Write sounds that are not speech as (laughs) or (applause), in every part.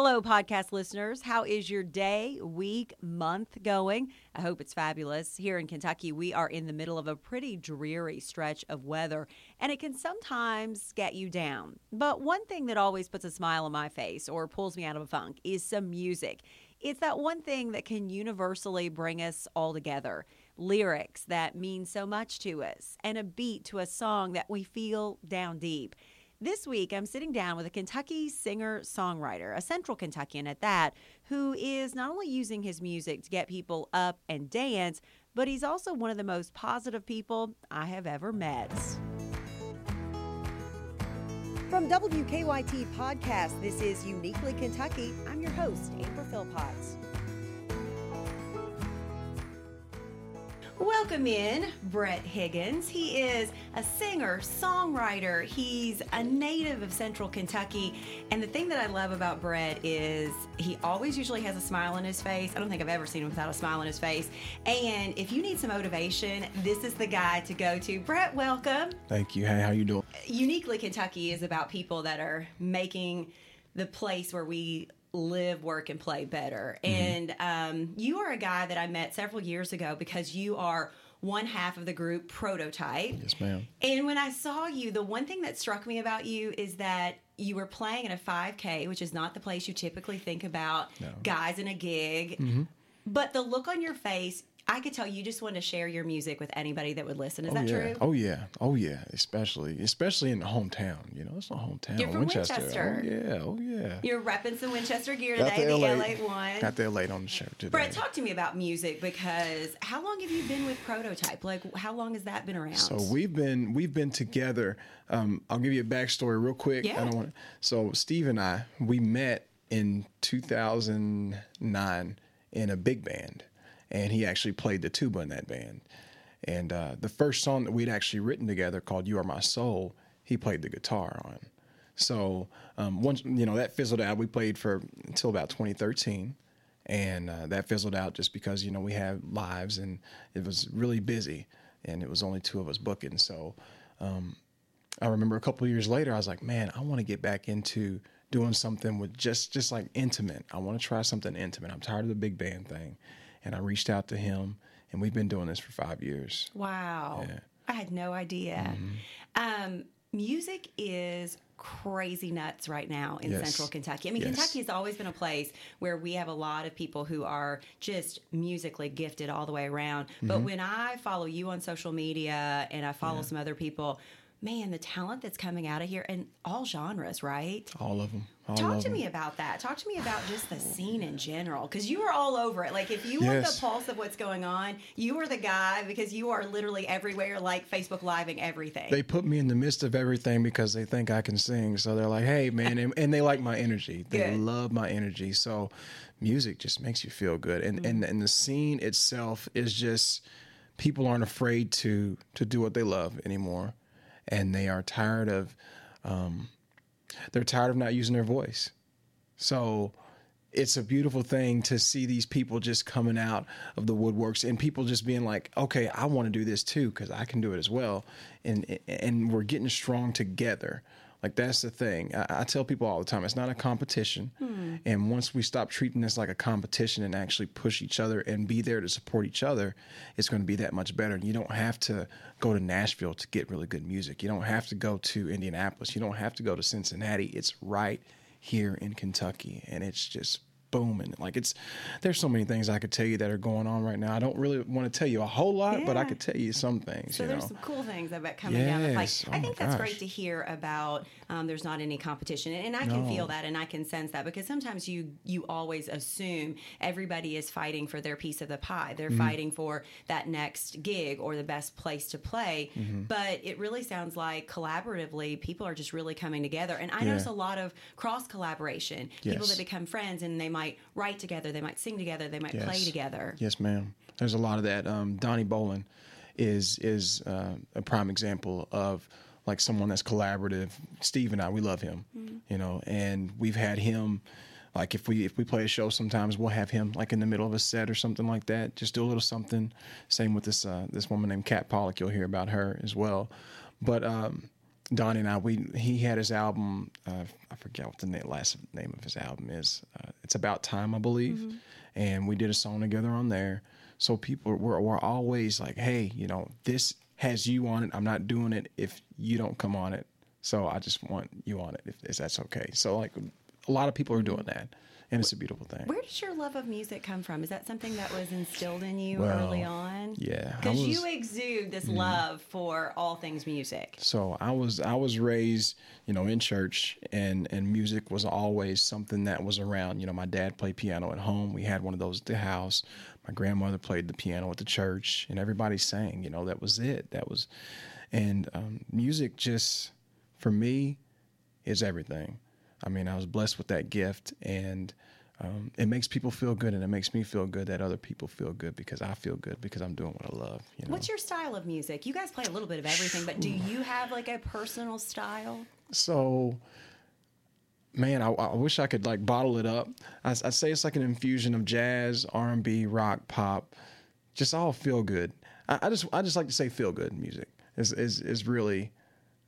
Hello, podcast listeners. How is your day, week, month going? I hope it's fabulous. Here in Kentucky, we are in the middle of a pretty dreary stretch of weather, and it can sometimes get you down. But one thing that always puts a smile on my face or pulls me out of a funk is some music. It's that one thing that can universally bring us all together lyrics that mean so much to us, and a beat to a song that we feel down deep. This week, I'm sitting down with a Kentucky singer songwriter, a central Kentuckian at that, who is not only using his music to get people up and dance, but he's also one of the most positive people I have ever met. From WKYT Podcast, this is Uniquely Kentucky. I'm your host, Amber Philpott. Welcome in Brett Higgins. He is a singer, songwriter. He's a native of Central Kentucky. And the thing that I love about Brett is he always usually has a smile on his face. I don't think I've ever seen him without a smile on his face. And if you need some motivation, this is the guy to go to. Brett, welcome. Thank you. Hey, how you doing? Uniquely Kentucky is about people that are making the place where we live, work, and play better. Mm-hmm. And um, you are a guy that I met several years ago because you are one half of the group Prototype. Yes, ma'am. And when I saw you, the one thing that struck me about you is that you were playing in a 5K, which is not the place you typically think about no. guys in a gig. Mm-hmm. But the look on your face, I could tell you just want to share your music with anybody that would listen. Is oh, that yeah. true? Oh yeah, oh yeah. Especially, especially in the hometown. You know, it's a hometown. You're from Winchester. Winchester. Oh yeah, oh yeah. You're repping some Winchester gear today. The, LA, the LA one. Got the LA on the shirt today. Brett, talk to me about music because how long have you been with Prototype? Like, how long has that been around? So we've been we've been together. Um, I'll give you a backstory real quick. Yeah. I don't want. So Steve and I we met in 2009 in a big band and he actually played the tuba in that band. And uh, the first song that we'd actually written together, called "You Are My Soul," he played the guitar on. So um, once you know that fizzled out, we played for until about 2013, and uh, that fizzled out just because you know we had lives and it was really busy, and it was only two of us booking. So um, I remember a couple years later, I was like, man, I want to get back into doing something with just just like intimate. I want to try something intimate. I'm tired of the big band thing and I reached out to him, and we've been doing this for five years. Wow. Yeah. I had no idea. Mm-hmm. Um, music is crazy nuts right now in yes. central Kentucky. I mean, yes. Kentucky has always been a place where we have a lot of people who are just musically gifted all the way around. Mm-hmm. But when I follow you on social media and I follow yeah. some other people, man, the talent that's coming out of here and all genres, right? All of them. All Talk of to them. me about that. Talk to me about just the scene in general because you are all over it. Like, if you yes. want the pulse of what's going on, you are the guy because you are literally everywhere, like Facebook Live and everything. They put me in the midst of everything because they think I can sing. So they're like, hey, man. and, and, they like my energy. They good. love my energy. So music just makes you feel good. And, mm-hmm. and, and the scene itself is just people aren't afraid to to do what they love anymore and they are tired of um, they're tired of not using their voice. So it's a beautiful thing to see these people just coming out of the woodworks and people just being like, okay, I want to do this too because I can do it as well, and and we're getting strong together. Like that's the thing. I, I, tell people all the time, it's not a competition. Hmm. And once we stop treating this like a competition and actually push each other and be there to support each other, it's going to be that much better. And you don't have to go to Nashville to get really good music. You don't have to go to Indianapolis. You don't have to go to Cincinnati. It's right here in Kentucky, and it's just booming. Like it's there's so many things I could tell you that are going on right now. I don't really want to tell you a whole lot, yeah. but I could tell you some things. So there's know? some cool things about coming yes. down the pipe. Oh I think that's gosh. great to hear about. Um, there's not any competition, and I can no. feel that, and I can sense that because sometimes you you always assume everybody is fighting for their piece of the pie. They're mm-hmm. fighting for that next gig or the best place to play. Mm-hmm. But it really sounds like collaboratively, people are just really coming together, and I yeah. notice a lot of cross collaboration. Yes. People that become friends, and they might write together, they might sing together, they might yes. play together. Yes, ma'am. There's a lot of that. Um, Donnie Bolin is is uh, a prime example of like someone that's collaborative. Steve and I, we love him, mm-hmm. you know, and we've had him. Like if we if we play a show, sometimes we'll have him like in the middle of a set or something like that. Just do a little something. Same with this uh, this woman named Kat Pollock. You'll hear about her as well. But um, Donnie and I, we he had his album. Uh, I forget what the na- last name of his album is. Uh, it's about time, I believe, Mm-hmm. and we did a song together on there. So people were were always like, "Hey, you know, this has you on it. I'm not doing it if you don't come on it. So I just want you on it if, if that's okay." So like, a lot of people are doing that, and it's a beautiful thing. Where does your love of music come from? Is that something that was instilled in you Well, early on? yeah, Because you exude this love for all things music. So I was I was raised, you know, in church and and music was always something that was around. You know, my dad played piano at home. We had one of those at the house. My grandmother played the piano at the church and everybody sang, you know, that was it. That was and um, music just for me is everything. I mean, I was blessed with that gift and um, it makes people feel good and it makes me feel good that other people feel good because I feel good because I'm doing what I love. You know? What's your style of music? You guys play a little bit of everything, but do you have like a personal style? So, man, I, I wish I could like bottle it up. I, I'd say it's like an infusion of jazz, R and B, rock, pop, just all feel good. I, I just I just like to say feel good music is is is really.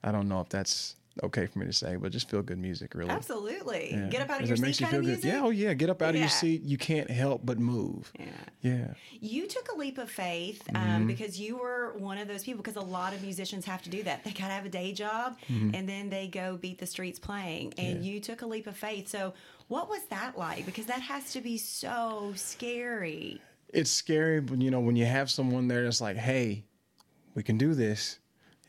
I don't know if that's okay for me to say, but just feel good music, really. Absolutely. Yeah. Get up out of your it seat kind of good. music. Yeah, oh yeah, get up out of your seat. You can't help but move. Yeah. Yeah. You took a leap of faith um, Mm-hmm. because you were one of those people. Because a lot of musicians have to do that. They gotta have a day job, Mm-hmm. and then they go beat the streets playing. And you took a leap of faith. So, what was that like? Because that has to be so scary. it's scary when you know when you have someone there that's like hey we can do this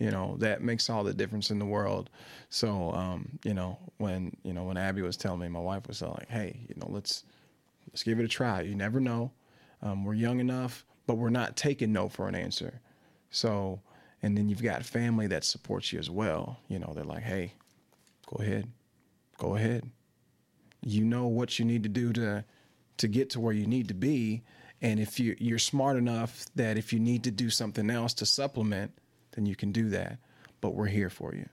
you know that makes all the difference in the world. So um you know when you know when abby was telling me my wife was like hey you know let's let's give it a try. You never know. Um, we're young enough but we're not taking no for an answer. So and then you've got family that supports you as well. You know they're like hey go ahead. Go ahead. You know what you need to do to to get to where you need to be. And if you you're smart enough that if you need to do something else to supplement then you can do that but we're here for you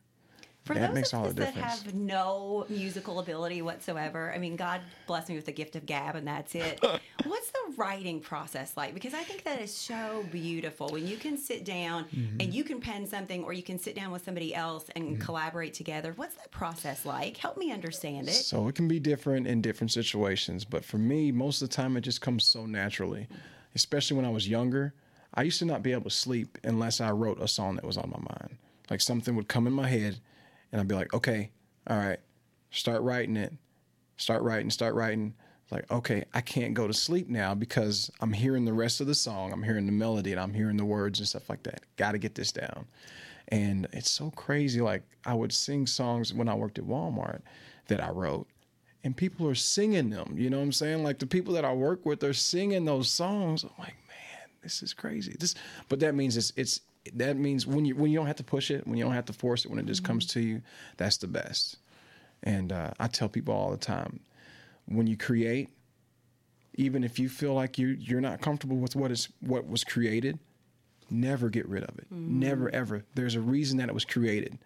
For That those makes of all the that difference. have no musical ability whatsoever, I mean, God bless me with the gift of gab, and that's it. (laughs) What's the writing process like? Because I think that is so beautiful when you can sit down Mm-hmm. and you can pen something, or you can sit down with somebody else and Mm-hmm. collaborate together. What's that process like? Help me understand it. So it can be different in different situations, but for me, most of the time it just comes so naturally. Especially when I was younger, I used to not be able to sleep unless I wrote a song that was on my mind. Like something would come in my head, and I'd be like, "Okay, all right, start writing it, start writing, start writing." Like, okay, I can't go to sleep now because I'm hearing the rest of the song, I'm hearing the melody, and I'm hearing the words and stuff like that. Got to get this down. And it's so crazy. Like I would sing songs when I worked at Walmart that I wrote, and people are singing them. You know what I'm saying? Like the people that I work with are singing those songs. I'm like, this is crazy. This, but that means it's it's that means when you when you don't have to push it, when you don't have to force it, when it just comes to you, that's the best. And uh, I tell people all the time, when you create, even if you feel like you you're not comfortable with what is what was created, never get rid of it. Never ever. There's a reason that it was created.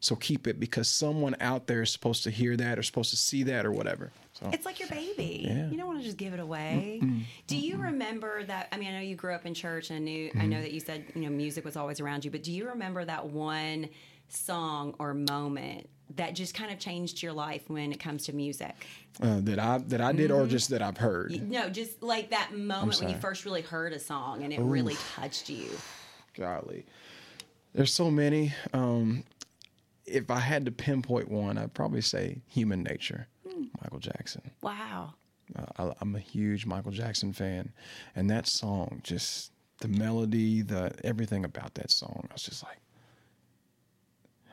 So keep it because someone out there is supposed to hear that or supposed to see that or whatever. So It's like your baby. Yeah. You don't want to just give it away. Do you remember that? I mean, I know you grew up in church, and I knew I Mm-hmm. know that you said you know music was always around you. But do you remember that one song or moment that just kind of changed your life when it comes to music? uh, that I that I did or just that I've heard. No, just like that moment when you first really heard a song and it really touched you. Golly, there's so many. Um, if I had to pinpoint one, I'd probably say Human Nature, Michael Jackson. Wow. Uh, I, I'm a huge Michael Jackson fan, and that song, just the melody, the everything about that song, I was just like,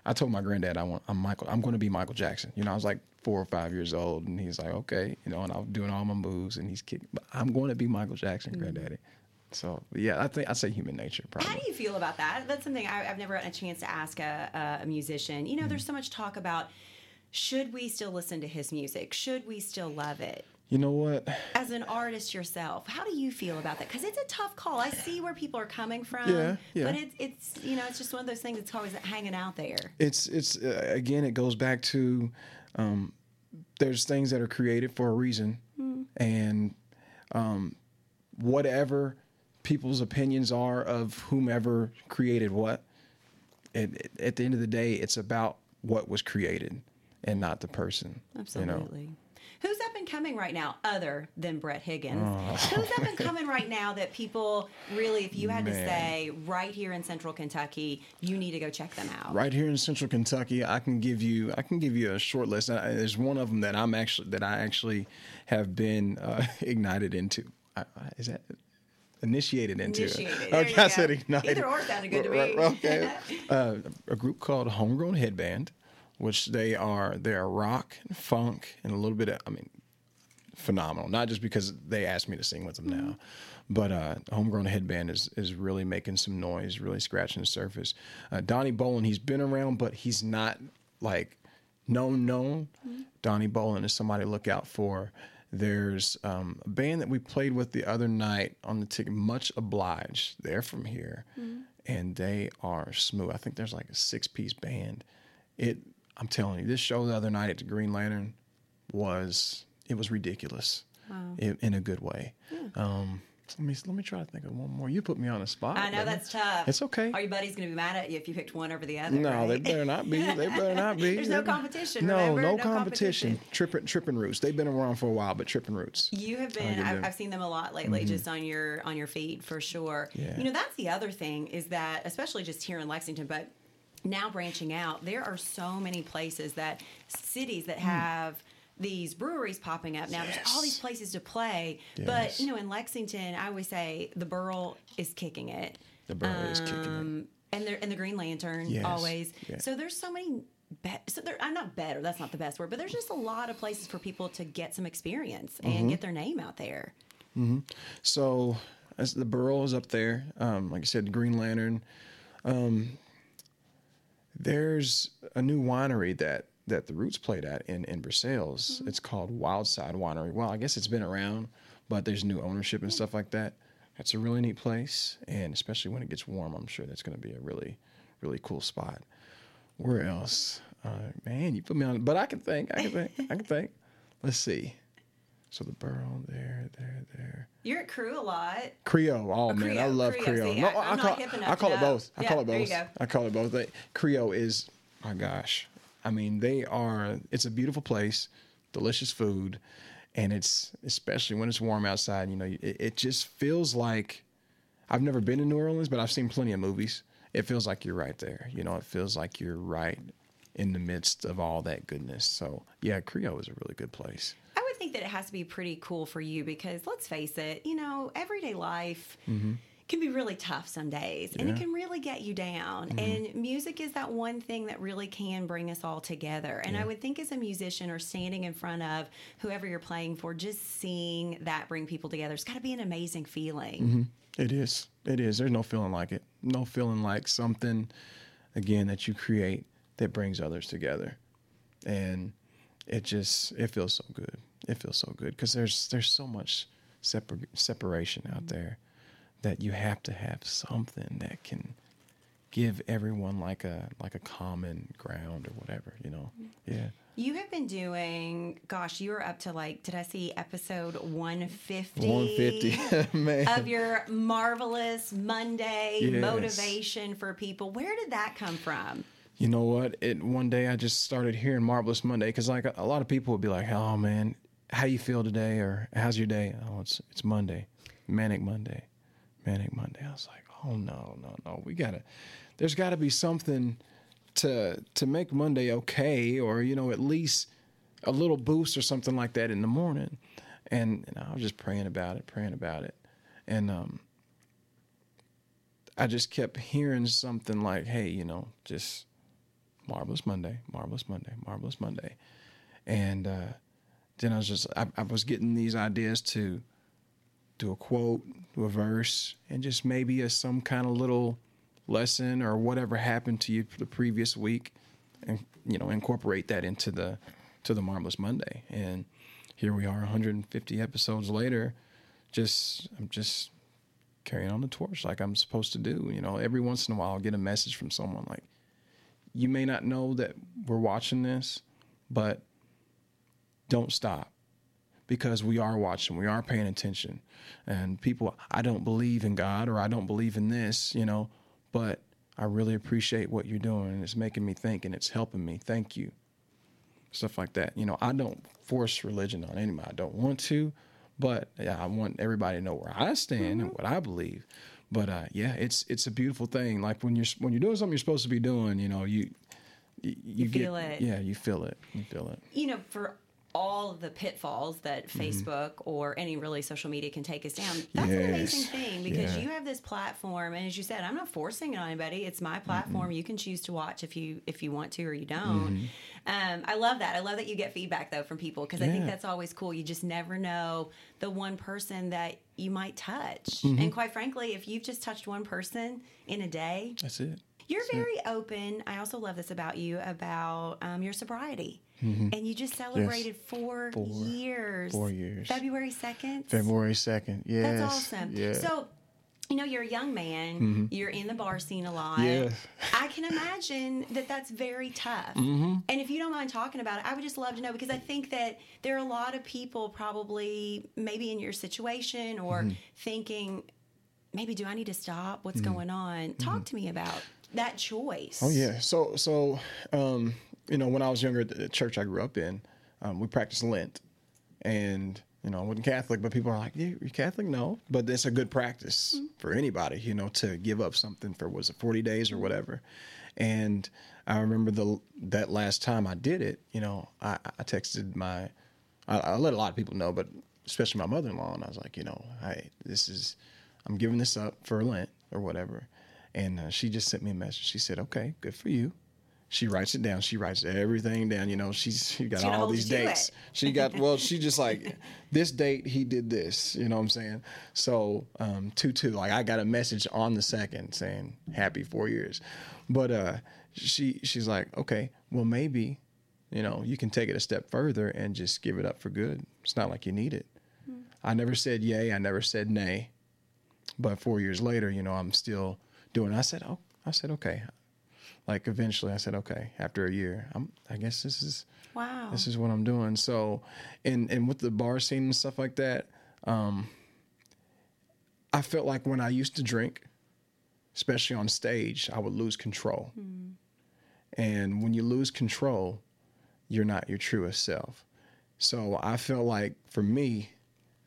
I told my granddad I want I'm Michael. I'm going to be Michael Jackson. You know, I was like four or five years old, and he's like, okay, you know, and I was doing all my moves, and he's kicking. But I'm going to be Michael Jackson, granddaddy. So yeah, I think I'd say Human Nature probably. How do you feel about that? That's something I, I've never gotten a chance to ask a, a musician. You know, there's so much talk about should we still listen to his music? Should we still love it? You know what? As an artist yourself, how do you feel about that? Because it's a tough call. I see where people are coming from. Yeah, yeah. But it's it's you know it's just one of those things that's always hanging out there. it's it's uh, again it goes back to um, there's things that are created for a reason and um, whatever people's opinions are of whomever created what it, it, at the end of the day, it's about what was created and not the person. Absolutely. You know? Who's up and coming right now other than Brett Higgins? Oh. Who's up and coming right now that people really, if you had to say right here in central Kentucky, you need to go check them out? Right here in Central Kentucky, I can give you I can give you a short list. There's one of them that I'm actually that I actually have been uh, (laughs) ignited into. Is that initiated into? Initiated. Okay, I said ignited. Either or sounded good to me. Okay, (laughs) uh, a group called Homegrown Headband, which they are they are rock, and funk, and a little bit of I mean phenomenal. Not just because they asked me to sing with them Mm-hmm. now, but uh, Homegrown Headband is is really making some noise, really scratching the surface. Uh, Donnie Bolin, he's been around, but he's not like known known. Mm-hmm. Donnie Bolin is somebody to look out for. There's um, a band that we played with the other night on the ticket, Much Obliged. They're from here, Mm-hmm. and they are smooth. I think there's like a six piece band. It, I'm telling you, this show the other night at the Green Lantern was it was ridiculous, in, in a good way. Um, let me let me try to think of one more. You put me on the spot. I know baby. that's tough. It's okay. Are your buddies going to be mad at you if you picked one over the other? No, right? they better not be. They better not be. (laughs) There's no competition, No, no, No competition. Tripping, tripping roots. They've been around for a while, but tripping roots. You have been. I've, Mm-hmm. I've seen them a lot lately, just on your on your feed for sure. Yeah. You know, that's the other thing is that, especially just here in Lexington, but now branching out, there are so many places that cities that have. These breweries popping up now. There's all Mm. These places to play, but you know, in Lexington, I always say the Burl is kicking it. The Burl is kicking it. Um, and the and the Green Lantern Yes. always. Yeah. So there's so many. Be- so there, I'm not better. That's not the best word, but there's just a lot of places for people to get some experience and Mm-hmm. get their name out there. So, as the Burl is up there, um, like I said, Green Lantern. Um, there's a new winery that that the Roots played at in in Versailles. It's called Wildside Winery. Well, I guess it's been around, but there's new ownership and stuff like that. It's a really neat place, and especially when it gets warm, I'm sure that's going to be a really, really cool spot. Where else? Uh, man, you put me on, but I can think. I can think. I can think. (laughs) Let's see. So the Burl there, there, there. You're at Crew a lot. Creole. Oh, oh man, I love. See, no, I- I, call, I call it both. I Yeah, call it both. I call it both. They- Creole is, my gosh. I mean, they are. It's a beautiful place, delicious food, and it's especially when it's warm outside. You know, it, it just feels like. I've never been to New Orleans, but I've seen plenty of movies. It feels like you're right there. You know, it feels like you're right in the midst of all that goodness. So yeah, Creole is a really good place. I think that it has to be pretty cool for you because let's face it, you know, everyday life can be really tough some days and it Mm-hmm. Yeah. Mm-hmm. can really get you down. And music is that one thing that really can bring us all together. And I would think as a musician or standing in front of whoever you're playing for, just seeing that bring people together, it's got to be an amazing feeling. Mm-hmm. It is. It is. There's no feeling like it. No feeling like something, again, that you create that brings others together, and it just it feels so good. It feels so good because there's there's so much separ- separation out mm-hmm. there that you have to have something that can give everyone like a like a common ground or whatever. You know. Mm-hmm. Yeah. You have been doing, gosh, you were up to like, did I see episode 150? 150 (laughs) man. of your marvelous Monday Yes. motivation for people. Where did that come from? You know what? It one day I just started hearing Marvelous Monday because like a, a lot of people would be like, "Oh man, how you feel today?" or "How's your day?" Oh, it's it's Monday, Manic Monday, Manic Monday. I was like, "Oh no, no, no, we gotta. There's got to be something to to make Monday okay, or you know, at least a little boost or something like that in the morning." And, and I was just praying about it, praying about it, and um, I just kept hearing something like, "Hey, you know, just." Marvelous Monday, Marvelous Monday, Marvelous Monday. And uh, then I was just, I, I was getting these ideas to do a quote, do a verse, and just maybe a, some kind of little lesson or whatever happened to you the previous week, and you know, incorporate that into the to the Marvelous Monday. And here we are, 150 episodes later, just I'm just carrying on the torch like I'm supposed to do. You know, every once in a while, I'll get a message from someone like you may not know that we're watching this, but don't stop because we are watching, we are paying attention. And people, I don't believe in God or I don't believe in this, you know, but I really appreciate what you're doing. and It's making me think and it's helping me. Thank you. Stuff like that. You know, I don't force religion on anybody. I don't want to, but yeah, I want everybody to know where I stand and what I believe. But uh, yeah, it's it's a beautiful thing. Like when you're when you're doing something you're supposed to be doing, you know, you you, you feel get, it. Yeah, you feel it. You feel it. you know, for all the pitfalls that Mm-hmm. Facebook or any really social media can take us down, that's an amazing thing because Yeah. you have this platform, and as you said, I'm not forcing it on anybody. It's my platform. You can choose to watch if you if you want to or you don't. Um, I love that. I love that you get feedback though from people because I think that's always cool. You just never know the one person that you might touch, Mm-hmm. and quite frankly, if you've just touched one person in a day, That's it. you're very open. I also love this about you about um, your sobriety. And you just celebrated four, Mm-hmm. Four- years. four years. February 2nd. February second. Yes. That's awesome. Yeah. Mm-hmm. So, you know, you're a young man. You're in the bar scene a lot. Yeah. I can imagine that that's very tough. Mm-hmm. And if you don't mind talking about it, I would just love to know because I think that there are a lot of people probably maybe in your situation or Mm-hmm. thinking, maybe do I need to stop? What's going on? Talk to me about that choice. Mm-hmm. Oh yeah. So so um, you know, when I was younger, at the church I grew up in, um, we practiced Lent, and you know, I wasn't Catholic, but people are like, "Yeah, you're Catholic?" No, but it's a good practice for anybody, you know, to give up something for was it 40 days or whatever. And I remember the that last time I did it, you know, I, I texted my, I, I let a lot of people know, but especially my mother-in-law, and I was like, you know, hey, this is, I'm giving this up for Lent or whatever. And uh, she just sent me a message. She said, "Okay, good for you." She writes it down. She writes everything down. You know, she's she got gonna all these dates. She got well. She just like (laughs) this date he did this. You know what I'm saying? So um, two two. Like I got a message on the second saying happy four years, but uh, she she's like, okay, well maybe, you know, you can take it a step further and just give it up for good. It's not like you need it. I never said yay. I never said nay. But four years later, you know, I'm still doing. I said, oh, I said okay. Like eventually, I said okay. After a year, I'm. I guess this is Wow. this is what I'm doing. So, and and with the bar scene and stuff like that, um, I felt like when I used to drink, especially on stage, I would lose control. And when you lose control, you're not your truest self. So I felt like for me,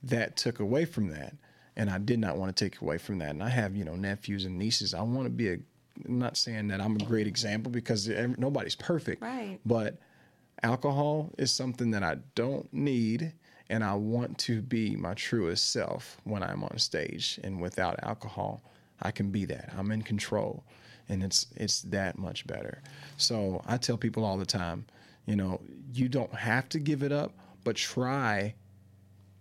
that took away from that. And I did not want to take away from that. And I have, you know, nephews and nieces. I want to be a, I'm not saying that I'm a great example because nobody's perfect. Right. But alcohol is something that I don't need. And I want to be my truest self when I'm on stage. And without alcohol, I can be that. I'm in control. And it's it's that much better. So I tell people all the time, you know, you don't have to give it up, but try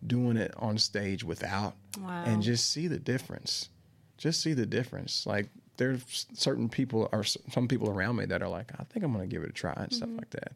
doing it on stage without Wow. and just see the difference. Just see the difference. Like there's certain people or some people around me that are like, I think I'm going to give it a try and stuff like that.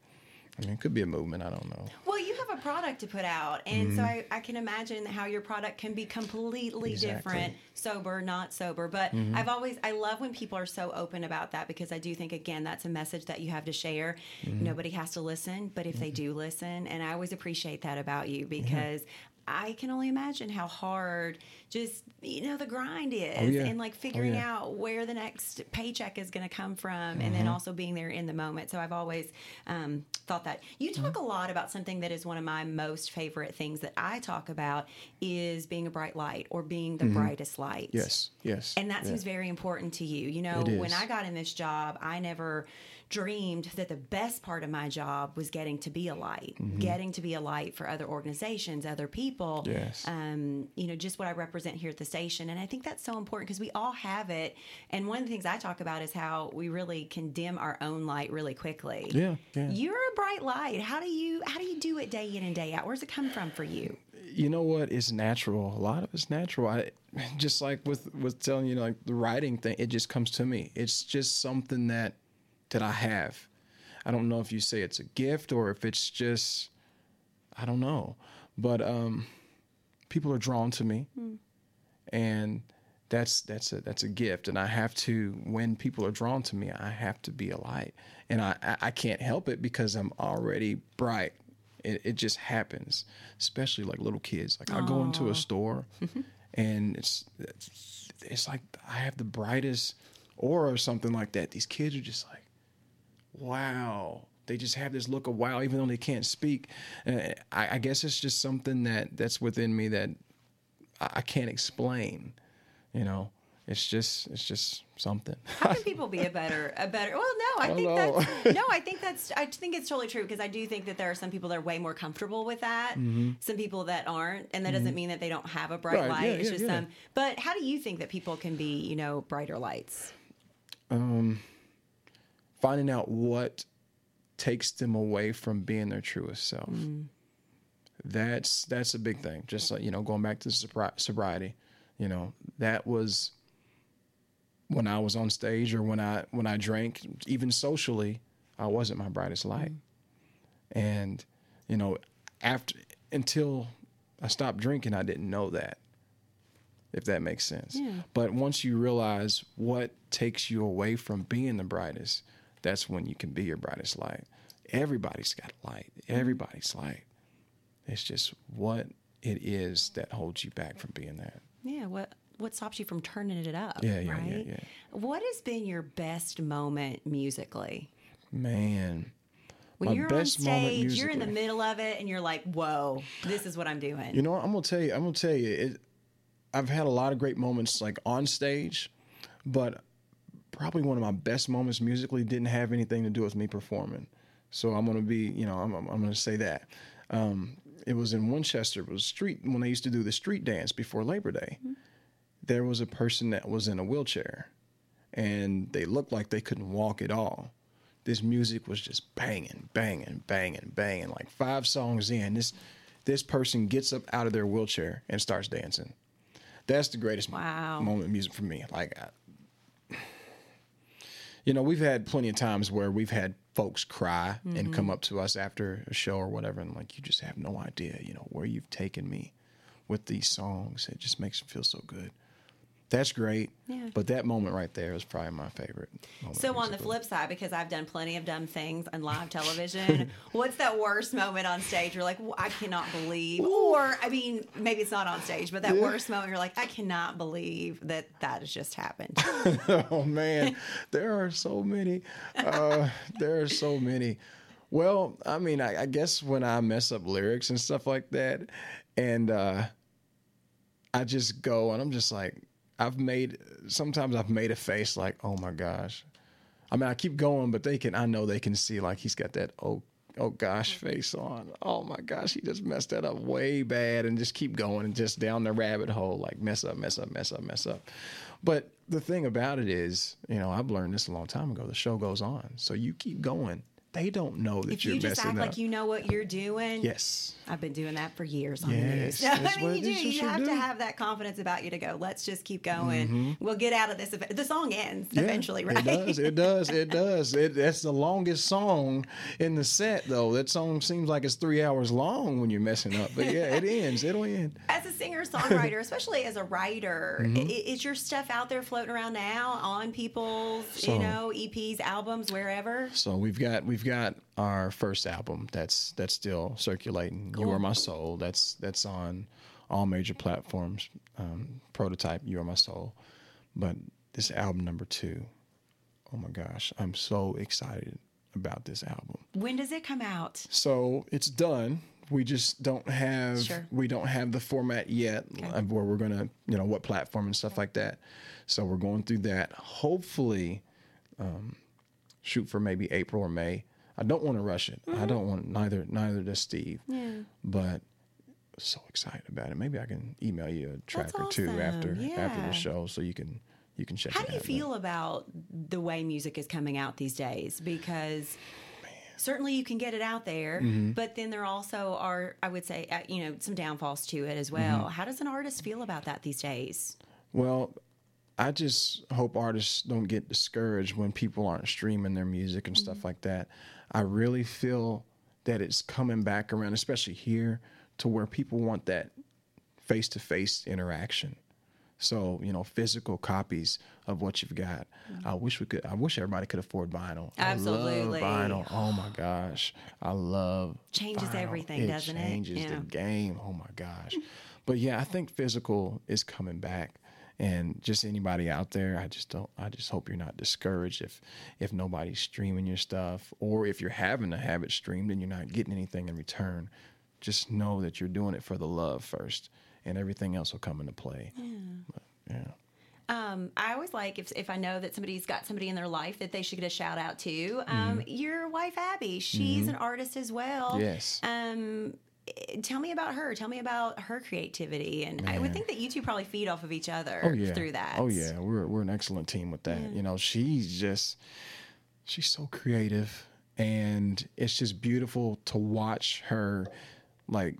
I mean, it could be a movement. I don't know. Well, you have a product to put out, and so I, I can imagine how your product can be completely Mm-hmm. Exactly. Mm-hmm. different, sober, not sober. But I've always, I love when people are so open about that because I do think, again, that's a message that you have to share. Mm-hmm. Nobody has to listen, but if they do listen, and I always appreciate that about you because. I can only imagine how hard just you know the grind is Oh, yeah. and like Oh, figuring yeah. out where the next paycheck is going to come from and then mm-hmm. also being there in the moment so i've always um, thought that you mm-hmm. talk a lot about something that is one of my most favorite things that i talk about is being a bright light or being the mm-hmm. brightest light Yes. Yes. and that yeah. seems very important to you. You know, when. I got in this job, I never dreamed that the best part of my job was getting to be a light, getting to be a light for other organizations, other people. Mm-hmm. Yes. Um, you know, just what I represent here at the station. And I think that's so important because we all have it. And one of the things I talk about is how we really can dim our own light really quickly. Yeah, yeah. You're a bright light. How do you how do you do it day in and day out? Where's it come from for you? you know what? It's natural. A lot of it's natural. I just like with with telling you like the writing thing. It just comes to me. It's just something that that I have. I don't know if you say it's a gift or if it's just I don't know, but um, people are drawn to me, and that's that's a that's a gift. And I have to when people are drawn to me, I have to be a light, and I I, can't help it because I'm already bright. It, it just happens, especially like little kids. Like I go into a store, (laughs) and it's, it's it's like I have the brightest aura or something like that. These kids are just like, wow. They just have this look of wow, even though they can't speak. Uh, I, I guess it's just something that that's within me that I, I can't explain. You know, it's just it's just something. How can (laughs) people be a better a better? Well, no, I think that's (laughs) no, I think that's I think it's totally true because I do think that there are some people that are way more comfortable with that. Some people that aren't, and that doesn't mean that they don't have a bright Mm-hmm. Right, light. yeah, it's yeah, just yeah. some. But how do you think that people can be, you know, brighter lights? Finding out what takes them away from being their truest self. Mm. That's that's a big thing. Just like you know, going back to sobri- sobriety, you know, that was when I was on stage or when I when I drank, even socially, I wasn't my brightest light. Mm. And you know, after until I stopped drinking, I didn't know that. If that makes sense. But once you realize what takes you away from being the brightest, that's when you can be your brightest light. Everybody's got light. Everybody's light. It's just what it is that holds you back from being that. Yeah. What what stops you from turning it up? Yeah, yeah, right? yeah, yeah. What has been your best moment musically? Man. When My you're best on stage, you're in the middle of it, and you're like, "Whoa, this is what I'm doing." You know, what? I'm gonna tell you. I'm gonna tell you. It, I've had a lot of great moments like on stage, but probably one of my best moments musically didn't have anything to do with me performing. So I'm gonna be, you know, I'm, I'm I'm gonna say that. Um, it was in Winchester. It was street when they used to do the street dance before Labor Day. There was a person that was in a wheelchair, and they looked like they couldn't walk at all. This music was just banging, banging, banging, banging. Like five songs in, this this person gets up out of their wheelchair and starts dancing. That's the greatest Wow. moment of music for me. Like, you know, we've had plenty of times where we've had folks cry and come mm-hmm. up to us after a show or whatever, and like, you just have no idea, you know, where you've taken me with these songs. It just makes me feel so good. That's great. Yeah. But that moment right there is probably my favorite. So on the flip side, because I've done plenty of dumb things on live television, (laughs) what's that worst moment on stage? You're like, well, I cannot believe, or I mean, maybe it's not on stage, but that Yeah. worst moment, you're like, I cannot believe that that has just happened. (laughs) oh man, there are so many. Uh, there are so many. Well, I mean, I, I guess when I mess up lyrics and stuff like that, and uh, I just go and I'm just like, I've made. Sometimes I've made a face like, oh my gosh. I mean, I keep going, but they can. I know they can see like he's got that oh oh gosh face on. Oh my gosh, he just messed that up way bad, and just keep going and just down the rabbit hole, like mess up, mess up, mess up, mess up. But the thing about it is, you know, I've learned this a long time ago. The show goes on, so you keep going. They don't know that if you're you just messing act up. like you know what you're doing, yes. I've been doing that for years on the Yes, (laughs) news. that's I mean, you do. you have to do. Mm-hmm. have that confidence about you to go. Let's just keep going. We'll get out of this. The song ends Yeah, eventually, right? It does. It does. It does. It, that's the longest song in the set, though. That song seems like it's three hours long when you're messing up. But yeah, it ends. It'll end. (laughs) as a singer songwriter, especially as a writer, Mm-hmm. is your stuff out there floating around now on people's, So- you know, EPs, albums, wherever? So we've got we've got our first album that's that's still circulating. You are my soul. That's that's on all major platforms. Um, prototype. You are my soul. But this album number two, oh my gosh, I'm so excited about this album. When does it come out? So it's done. We just don't have Sure. we don't have the format yet of where we're gonna you know what platform and stuff like that. So we're going through that. Hopefully, um, shoot for maybe April or May. I don't want to rush it. I don't want neither neither does Steve. Yeah. But so excited about it. Maybe I can email you a track That's or two awesome. after after Yeah. the show so you can you can check How do you out. feel about the way music is coming out these days? Because certainly you can get it out there, Mm-hmm. but then there also are, I would say, uh, you know, some downfalls to it as Mm-hmm. well. How does an artist feel about that these days? Well, I just hope artists don't get discouraged when people aren't streaming their music and stuff like that. I really feel that it's coming back around, especially here, to where people want that face to face interaction. So, you know, physical copies of what you've got. I mm-hmm. wish we could I wish everybody could afford vinyl. Absolutely. I love vinyl. Oh my gosh. I love Changes vinyl. everything, doesn't it? It changes Yeah. the game. Oh my gosh. But yeah, I think physical is coming back. And just anybody out there i just don't i just hope you're not discouraged if if nobody's streaming your stuff or if you're having to have it streamed and you're not getting anything in return just know that you're doing it for the love first and everything else will come into play yeah, but, yeah. Um, I always like if, if I know that somebody's got somebody in their life that they should get a shout out to. Um, mm-hmm. Your wife Abby, she's mm-hmm. an artist as well. Yes. Um, tell me about her. Tell me about her creativity, and Man. I would think that you two probably feed off of each other oh, yeah. through that. Oh yeah, we're we're an excellent team with that. Yeah. You know, she's just she's so creative, and it's just beautiful to watch her like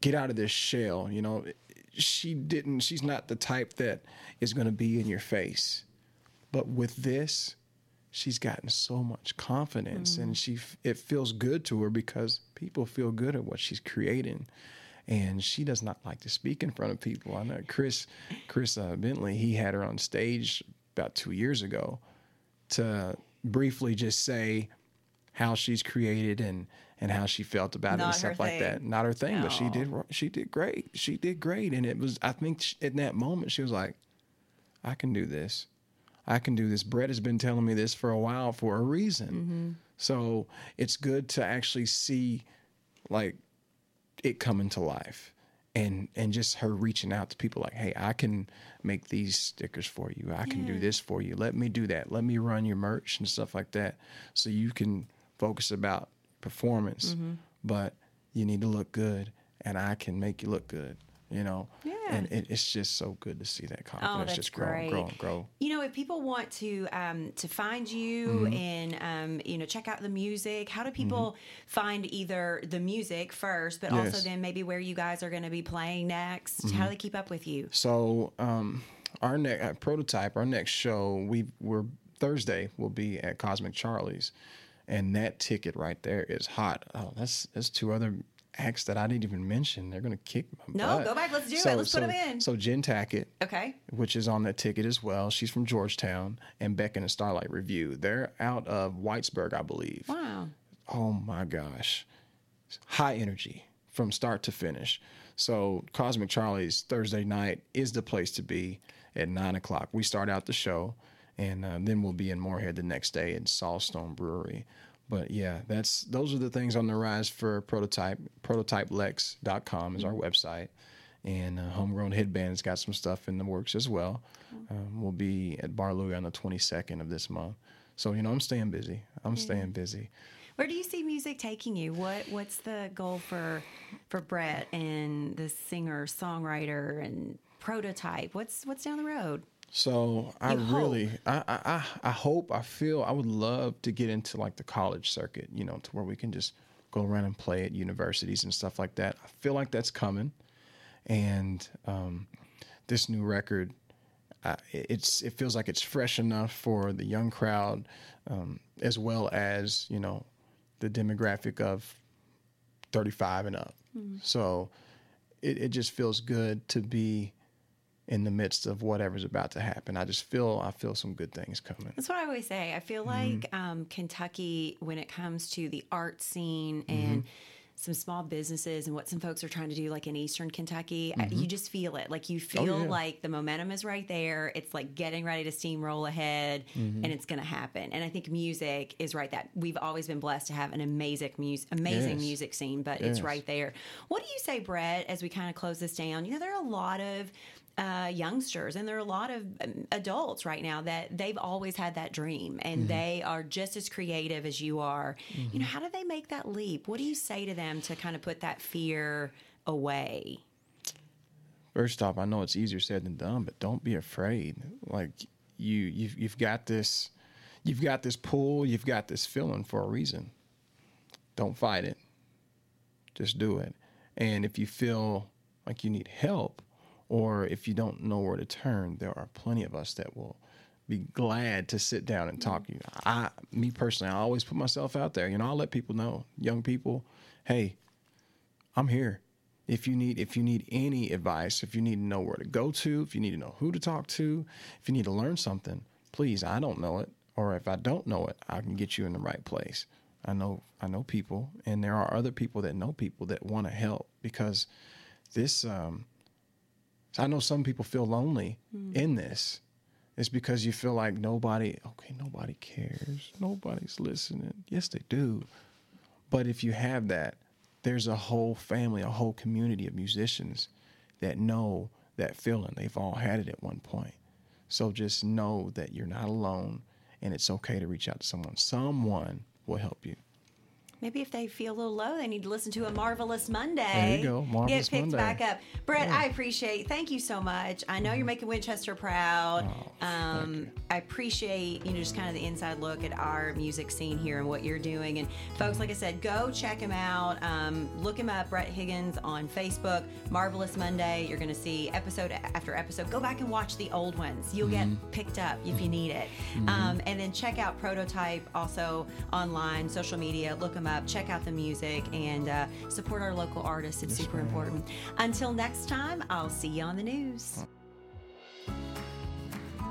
get out of this shell. You know, she didn't. She's not the type that is going to be in your face, but with this she's gotten so much confidence mm. and she it feels good to her because people feel good at what she's creating and she does not like to speak in front of people i know chris chris uh, bentley he had her on stage about two years ago to briefly just say how she's created and and how she felt about not it and stuff like that not her thing no. but she did she did great she did great and it was i think she, in that moment she was like i can do this I can do this. Brett has been telling me this for a while for a reason. Mm-hmm. So it's good to actually see like it coming to life and and just her reaching out to people like, hey, I can make these stickers for you. I can yeah. do this for you. Let me do that. Let me run your merch and stuff like that. So you can focus about performance, mm-hmm. but you need to look good and I can make you look good you know yeah. and it, it's just so good to see that oh, confidence oh, just grow great. and grow and grow you know if people want to um, to find you mm-hmm. and um, you know check out the music how do people mm-hmm. find either the music first but yes. also then maybe where you guys are going to be playing next mm-hmm. how do they keep up with you so um, our next uh, prototype our next show we we're thursday will be at cosmic charlie's and that ticket right there is hot. Oh, that's that's two other acts that I didn't even mention. They're going to kick my no, butt. go back. Let's do so, it. Let's so, put them in. So Jen Tackett, okay, which is on that ticket as well. She's from Georgetown, and Beck and the Starlight Review. They're out of Whitesburg, I believe. Wow. Oh my gosh, high energy from start to finish. So Cosmic Charlie's Thursday night is the place to be at nine o'clock. We start out the show, and uh, then we'll be in Morehead the next day at Saltstone Brewery. But yeah, that's those are the things on the rise for Prototype. Prototypelex.com is our website. And uh, Homegrown Headband's got some stuff in the works as well. Um, we'll be at Bar Louie on the 22nd of this month. So, you know, I'm staying busy. I'm mm-hmm. staying busy. Where do you see music taking you? What What's the goal for for Brett and the singer, songwriter, and prototype? What's What's down the road? So I really, I, I, I hope, I feel, I would love to get into like the college circuit, you know, to where we can just go around and play at universities and stuff like that. I feel like that's coming, and um, this new record, uh, it's it feels like it's fresh enough for the young crowd, um, as well as you know, the demographic of thirty five and up. Mm-hmm. So it, it just feels good to be in the midst of whatever's about to happen. I just feel I feel some good things coming. That's what I always say. I feel mm-hmm. like um, Kentucky, when it comes to the art scene and mm-hmm some small businesses and what some folks are trying to do, like in Eastern Kentucky, mm-hmm. you just feel it. Like you oh, feel oh, yeah. like the momentum is right there. It's like getting ready to steamroll ahead, mm-hmm. and it's going to happen. And I think music is right. That we've always been blessed to have an amazing music, amazing yes. music scene, but yes. it's right there. What do you say, Brett? As we kind of close this down, you know, there are a lot of uh, youngsters and there are a lot of um, adults right now that they've always had that dream and mm-hmm. they are just as creative as you are. Mm-hmm. you know how do they make that leap? What do you say to them to kind of put that fear away? First off i know it's easier said than done but don't be afraid. Like you you've, you've got this you've got this pull you've got this feeling for a reason. Don't fight it. Just do it. And if you feel like you need help or if you don't know where to turn, there are plenty of us that will be glad to sit down and talk to you. I, me personally, I always put myself out there. You know, I'll let people know, young people, hey, I'm here. If you need, if you need any advice, if you need to know where to go to, if you need to know who to talk to, if you need to learn something, please, I don't know it, or if I don't know it, I can get you in the right place. I know, I know people, and there are other people that know people that want to help because this, um, So I know some people feel lonely hmm. in this. It's because you feel like nobody, okay, nobody cares. Nobody's listening. Yes, they do. But if you have that, there's a whole family, a whole community of musicians that know that feeling. They've all had it at one point. So just know that you're not alone and it's okay to reach out to someone. Someone will help you. Maybe if they feel a little low, they need to listen to a Marvelous Monday. There you go, Marvelous Monday. Get picked Monday. back up. Brett, I appreciate. Thank you so much. I know you're making Winchester proud. Mm-hmm. Oh, um. I appreciate you know just kind of the inside look at our music scene here and what you're doing. And folks, like I said, go check him out. Um, look him up, Brett Higgins on Facebook. Marvelous Monday. You're going to see episode after episode. Go back and watch the old ones. You'll Mm-hmm. get picked up if you need it. Um, and then check out Prototype also online, social media. Look them up. Check out the music and uh, support our local artists. It's super important. Until next time, I'll see you on the news.